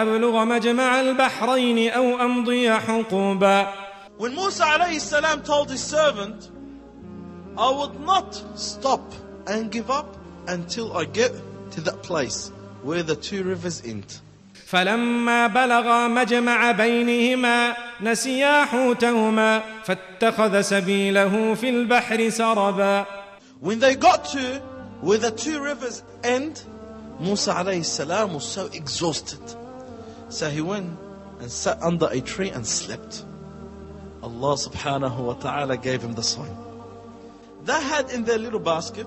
أبلغ مجمع البحرين أو أمضي حقوبا When Musa alayhi salam told his servant, I would not stop and give up until I get to that place where the two rivers end. فلما بلغا مجمع بينهما نسيا حوتهما فاتخذ سبيله في البحر سربا When they got to where the two rivers end, Musa alayhi salam was so exhausted. So he went and sat under a tree and slept. Allah subhanahu wa ta'ala gave him the sign. They had in their little basket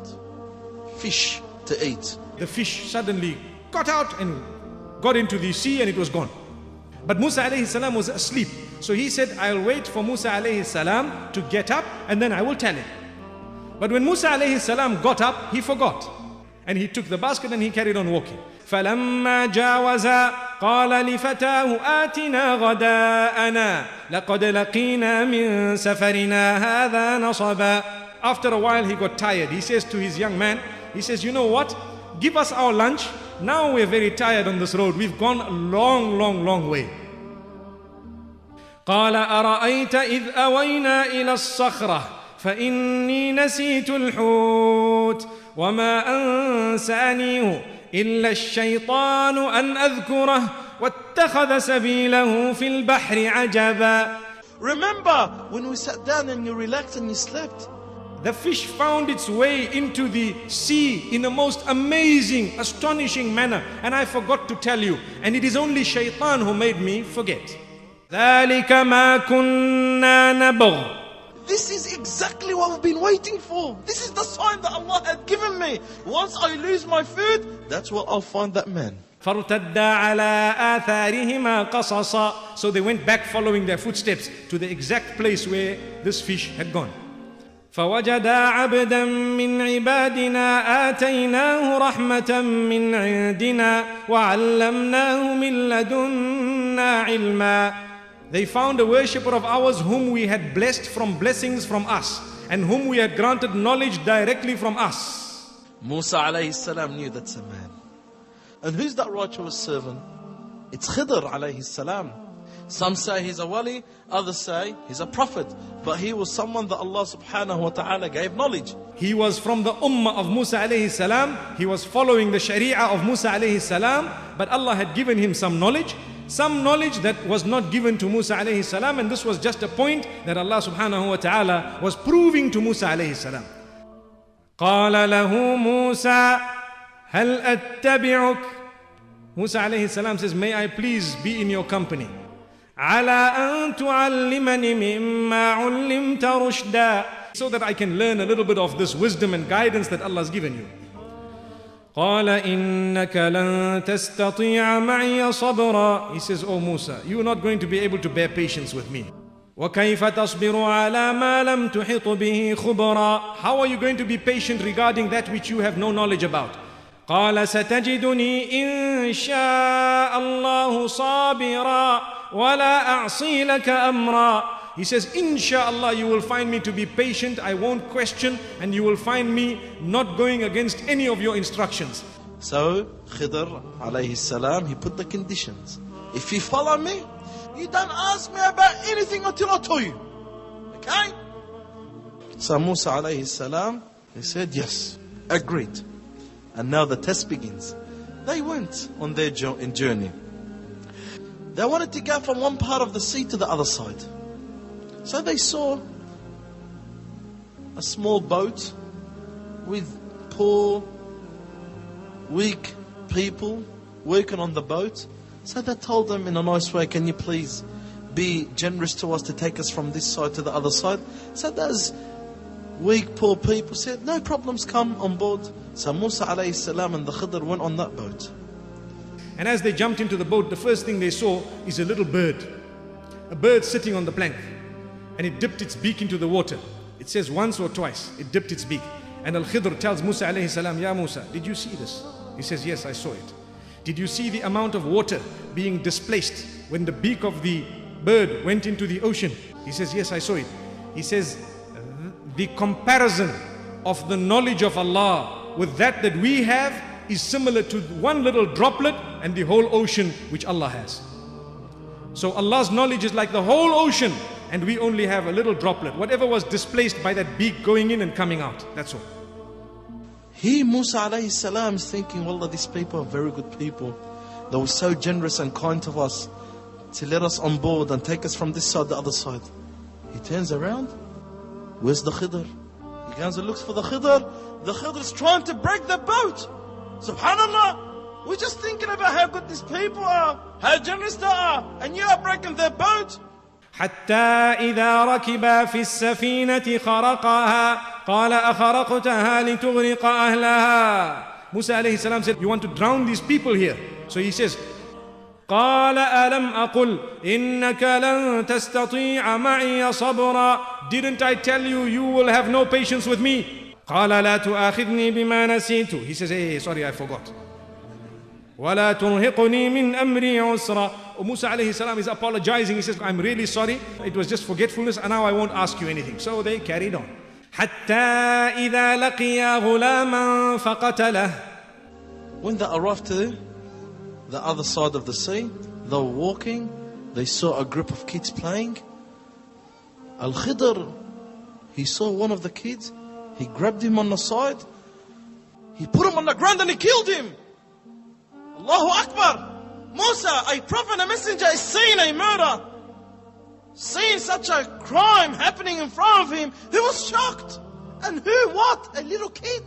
fish to eat. The fish suddenly got out and got into the sea and it was gone. But Musa alayhi salam was asleep. So he said, I'll wait for Musa alayhi salam to get up and then I will tell him. But when Musa alayhi salam got up, he forgot. And he took the basket and he carried on walking. فلما جاوزا قال لفتاه آتنا غداءنا لقد لقينا من سفرنا هذا نصبا After a while he got tired. He says to his young man, he says, you know what? Give us our lunch. Now we're very tired on this road. We've gone a long, long, long way. قال أرأيت إذ أوينا إلى الصخرة فإني نسيت الحوت وما أنسانيه إلا الشيطان أن أذكره واتخذ سبيله في البحر عجبا Remember when we sat down and you relaxed and you slept? the fish found its way into the sea in the most amazing, astonishing manner. And I forgot to tell you. And it is only shaitan who made me forget. This is exactly what I've been waiting for. This is the sign that Allah had given me. Once I lose my food, that's where I'll find that man. So they went back following their footsteps to the exact place where this fish had gone. فوجدا عبدا من عبادنا آتيناه رحمة من عندنا وعلمناه من لدنا علما They found a worshipper of ours whom we had blessed from blessings from us and whom we had granted knowledge directly from us. Musa alayhi salam knew that's a man. And who's that righteous servant? It's Khidr alayhi salam. Some say he's a wali, others say he's a prophet. But he was someone that Allah subhanahu wa ta'ala gave knowledge. He was from the ummah of Musa alayhi salam. He was following the sharia of Musa alayhi salam. But Allah had given him some knowledge. Some knowledge that was not given to Musa alayhi salam. And this was just a point that Allah subhanahu wa ta'ala was proving to Musa alayhi salam. قال له موسى هل أتبعك Musa alayhi salam says, May I please be in your company. على أن تعلمني مما علمت رشدا So that I can learn a little bit of this wisdom and guidance that Allah has given you. قال إنك لن تستطيع معي صبرا He says, Oh Musa, you are not going to be able to bear patience with me. وكيف تصبر على ما لم تحط به خبرا How are you going to be patient regarding that which you have no knowledge about? قال ستجدني إن شاء الله صابرا ولا أعصي لك أمرا He says, Inshallah, you will find me to be patient, I won't question, and you will find me not going against any of your instructions. So Khidr alayhi salam, he put the conditions. If you follow me, you don't ask me about anything until I tell you. Okay? So Musa alayhi salam, he said, yes, agreed. And now the test begins. They went on their journey. They wanted to go from one part of the sea to the other side. So they saw a small boat with poor, weak people working on the boat. So they told them in a nice way, Can you please be generous to us to take us from this side to the other side? So those weak, poor people said, No problems, come on board. So Musa alayhi salam and the Khidr went on that boat. And as they jumped into the boat, the first thing they saw is a little bird. A bird sitting on the plank. And it dipped its beak into the water. It says once or twice, it dipped its beak. And Al Khidr tells Musa salam, Ya Musa, did you see this? He says, Yes, I saw it. Did you see the amount of water being displaced when the beak of the bird went into the ocean? He says, Yes, I saw it. He says, The comparison of the knowledge of Allah with that that we have is similar to one little droplet and the whole ocean which Allah has. So Allah's knowledge is like the whole ocean and we only have a little droplet. Whatever was displaced by that beak going in and coming out. That's all. He, Musa alayhi salam, is thinking, Wallah, these people are very good people. They were so generous and kind to us to let us on board and take us from this side to the other side. He turns around. Where's the Khidr? He goes and looks for the Khidr. The Khidr is trying to break the boat. Subhanallah. We're just thinking about how good these people are, how generous they are, and you are breaking their boat. حتى إذا ركبا في السفينة خرقها قال أخرقتها لتغرق أهلها Musa alayhi salam said, You want to drown these people here? So he says, قال ألم أقل إنك لن تستطيع معي صبرا Didn't I tell you you will have no patience with me? قال لا تؤاخذني بما نسيت He says, hey, sorry, I forgot. ولا ترهقني من أمري عسرا Musa alayhi salam is apologizing. He says, I'm really sorry. It was just forgetfulness and now I won't ask you anything. So they carried on. حتى إذا لقيا غلاما فقتله When they arrived to the other side of the sea, they were walking, they saw a group of kids playing. Al Khidr, he saw one of the kids, he grabbed him on the side, he put him on the ground and he killed him. Allahu Akbar! Musa, a prophet, a messenger, is seeing a murder. Seeing such a crime happening in front of him, he was shocked. And who, what? A little kid.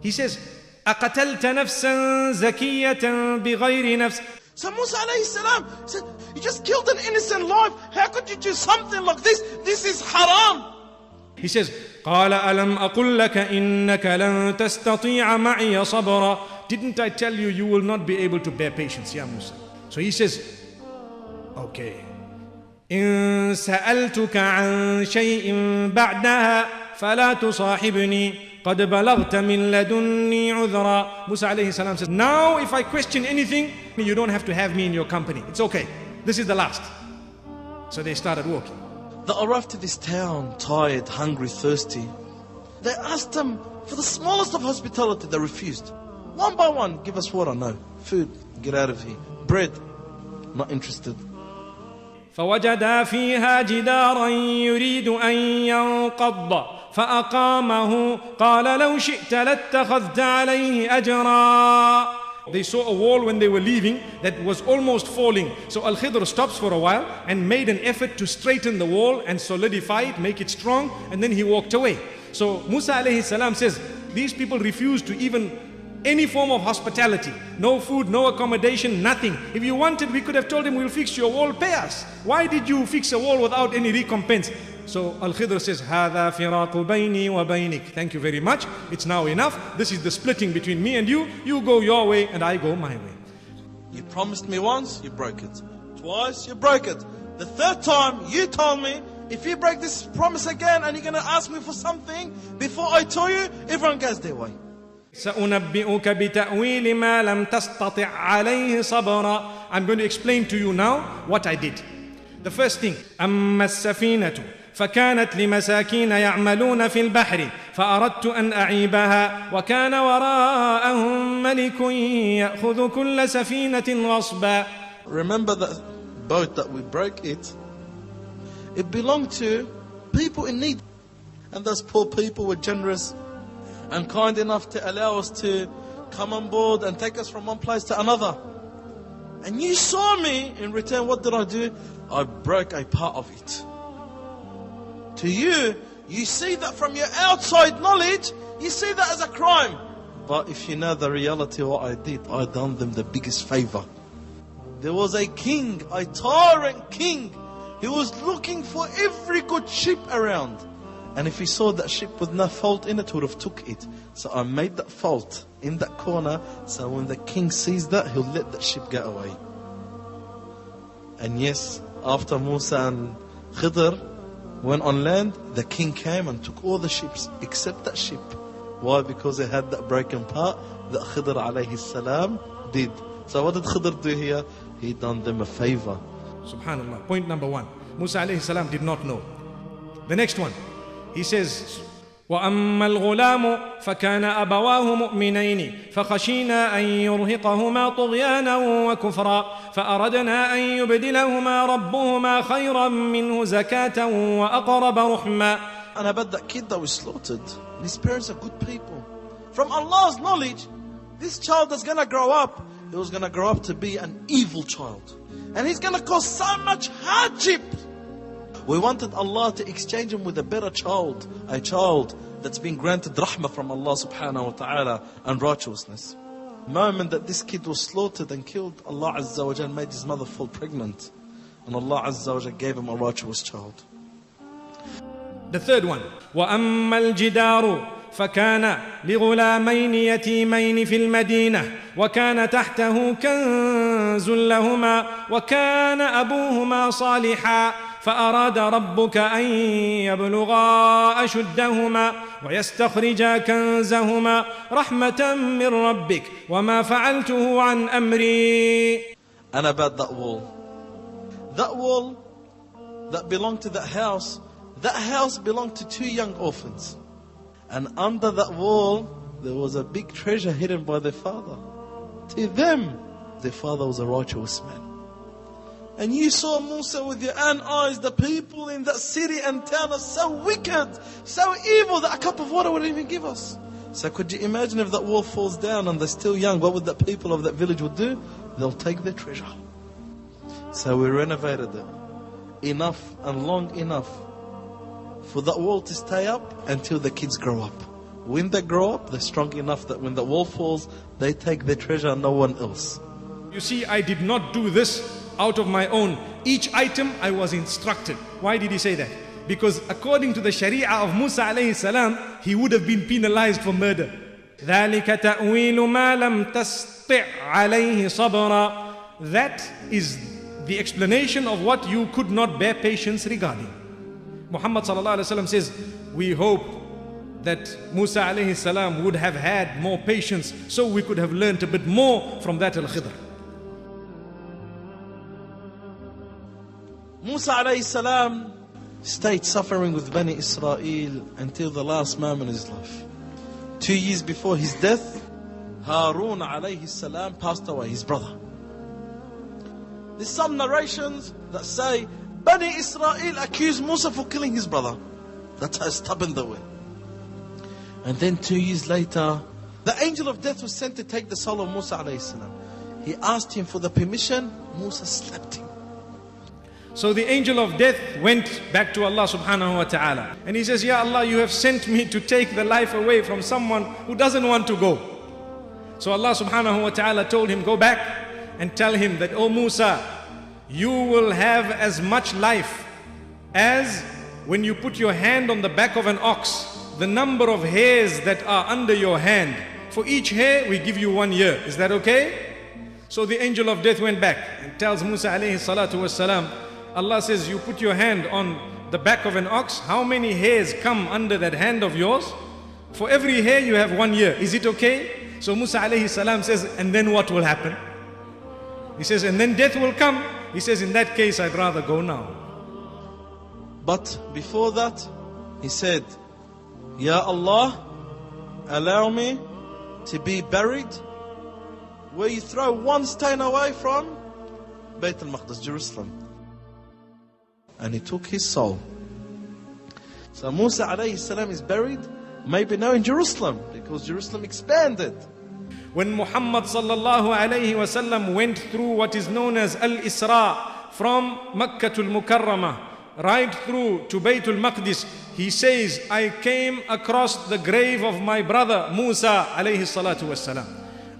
He says, أقتلت نفسا زكية بغير نفس So Musa alayhi salam said, You just killed an innocent life. How could you do something like this? This is haram. He says, قال ألم أقل لك إنك لن تستطيع معي صبرا Didn't I tell you you will not be able to bear patience, Ya Musa? So he says, Okay. إن سألتك عن شيء بعدها فلا تصاحبني قد بلغت من لدني عذرا Musa alayhi salam says now if I question anything you don't have to have me in your company it's okay this is the last so they started walking They arrived to this town, tired, hungry, thirsty. They asked them for the smallest of hospitality, they refused. One by one, give us water, no. Food, get out of here. Bread, not interested. فوجدا فيها جدارا يريد ان ينقض فاقامه قال لو شئت لاتخذت عليه اجرا They saw a wall when they were leaving that was almost falling. So Al Khidr stops for a while and made an effort to straighten the wall and solidify it, make it strong, and then he walked away. So Musa alayhi salam says, These people refuse to even any form of hospitality. No food, no accommodation, nothing. If you wanted, we could have told him, We'll fix your wall, pay us. Why did you fix a wall without any recompense? So Al Khidr says, هذا فراق بيني وبينك. Thank you very much. It's now enough. This is the splitting between me and you. You go your way and I go my way. You promised me once, you broke it. Twice, you broke it. The third time, you told me, if you break this promise again and you're going to ask me for something before I tell you, everyone goes their way. سأنبئك بتأويل ما لم تستطع عليه صبرا. I'm going to explain to you now what I did. The first thing, أما السفينة فكانت لمساكين يعملون في البحر فأردت أن أعيبها وكان وراءهم ملك يأخذ كل سفينة غصبا Remember that boat that we broke it? It belonged to people in need. And those poor people were generous and kind enough to allow us to come on board and take us from one place to another. And you saw me in return, what did I do? I broke a part of it. To you, you see that from your outside knowledge, you see that as a crime. But if you know the reality of what I did, I done them the biggest favor. There was a king, a tyrant king. He was looking for every good ship around. And if he saw that ship with no fault in it, he would have took it. So I made that fault in that corner. So when the king sees that, he'll let that ship get away. And yes, after Musa and Khidr went on land, the king came and took all the ships except that ship. Why? Because it had that broken part that Khidr alayhi salam did. So what did Khidr do here? He done them a favor. Subhanallah. Point number one. Musa alayhi salam did not know. The next one. He says, واما الغلام فكان ابواه مؤمنين فخشينا ان يرهقهما طغيانا وكفرا فاردنا ان يبدلهما ربهما خيرا منه زكاه واقرب رحما And about that kid that was slaughtered, his parents are good people. From Allah's knowledge, this child is gonna grow up, he was gonna grow up to be an evil child. And he's gonna cause so much hardship. We wanted Allah to exchange him with a better child, a child that's been granted rahmah from Allah subhanahu wa ta'ala and righteousness. Moment that this kid was slaughtered and killed, Allah Azza wa Jal made his mother fall pregnant. And Allah Azza wa Jal gave him a righteous child. The third one واما الجدار فكان لغلامين يتيمين في المدينه وكان تحته كنز لهما وكان ابوهما صالحا فاراد ربك ان يبلغا اشدهما ويستخرجا كنزهما رحمه من ربك وما فعلته عن امري and about that wall. That wall that belonged to that house, that house belonged to two young orphans. And under that wall, there was a big treasure hidden by their father. To them, their father was a righteous man. And you saw Musa with your own eyes, the people in that city and town are so wicked, so evil that a cup of water wouldn't even give us. So could you imagine if that wall falls down and they're still young, what would the people of that village would do? They'll take their treasure. So we renovated it. Enough and long enough for that wall to stay up until the kids grow up. When they grow up, they're strong enough that when the wall falls, they take their treasure and no one else. You see, I did not do this out of my own. Each item I was instructed. Why did he say that? Because according to the Sharia of Musa alayhi salam, he would have been penalized for murder. ذلك تأويل ما لم تستطع عليه صبرا That is the explanation of what you could not bear patience regarding. Muhammad sallallahu alaihi wasallam says, "We hope that Musa alayhi salam would have had more patience so we could have learnt a bit more from that al-Khidr. Musa alayhi salam stayed suffering with Bani Israel until the last moment of his life. Two years before his death, Harun alayhi salam passed away, his brother. There's some narrations that say Bani Israel accused Musa for killing his brother. That's how stubborn they were. And then two years later, the angel of death was sent to take the soul of Musa alayhi salam. He asked him for the permission, Musa slapped him. So the angel of death went back to Allah subhanahu wa ta'ala. And he says, Ya Allah, you have sent me to take the life away from someone who doesn't want to go. So Allah subhanahu wa ta'ala told him, Go back and tell him that, O Musa, you will have as much life as when you put your hand on the back of an ox, the number of hairs that are under your hand. For each hair, we give you one year. Is that okay? So the angel of death went back and tells Musa alayhi salatu was salam, Allah says, You put your hand on the back of an ox, how many hairs come under that hand of yours? For every hair you have one year. Is it okay? So Musa alayhi salam says, And then what will happen? He says, And then death will come. He says, In that case, I'd rather go now. But before that, he said, Ya Allah, allow me to be buried where you throw one stone away from Bayt al-Maqdis, Jerusalem. And he took his soul. So Musa alayhi salam is buried, maybe now in Jerusalem, because Jerusalem expanded. When Muhammad sallallahu alayhi wasallam went through what is known as Al-Isra from Makkah to Mukarramah right through to Baytul Maqdis, he says, I came across the grave of my brother Musa alayhi salatu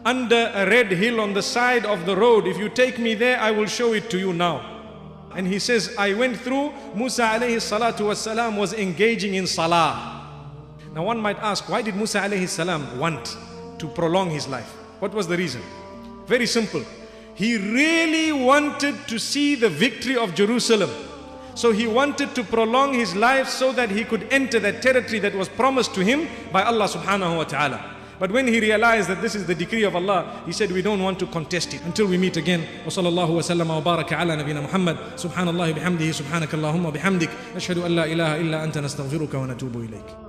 under a red hill on the side of the road. If you take me there, I will show it to you now. And he says, I went through, Musa alayhi salatu wasalam was engaging in salah. Now one might ask, why did Musa alayhi salam want to prolong his life? What was the reason? Very simple. He really wanted to see the victory of Jerusalem. So he wanted to prolong his life so that he could enter that territory that was promised to him by Allah subhanahu wa ta'ala. But when he realized that this is the decree of Allah, he said, We don't want to contest it until we meet again. وصلى الله وسلم وبارك على نبينا محمد سبحان الله بحمده سبحانك اللهم وبحمدك نشهد أن لا إله إلا أنت نستغفرك ونتوب إليك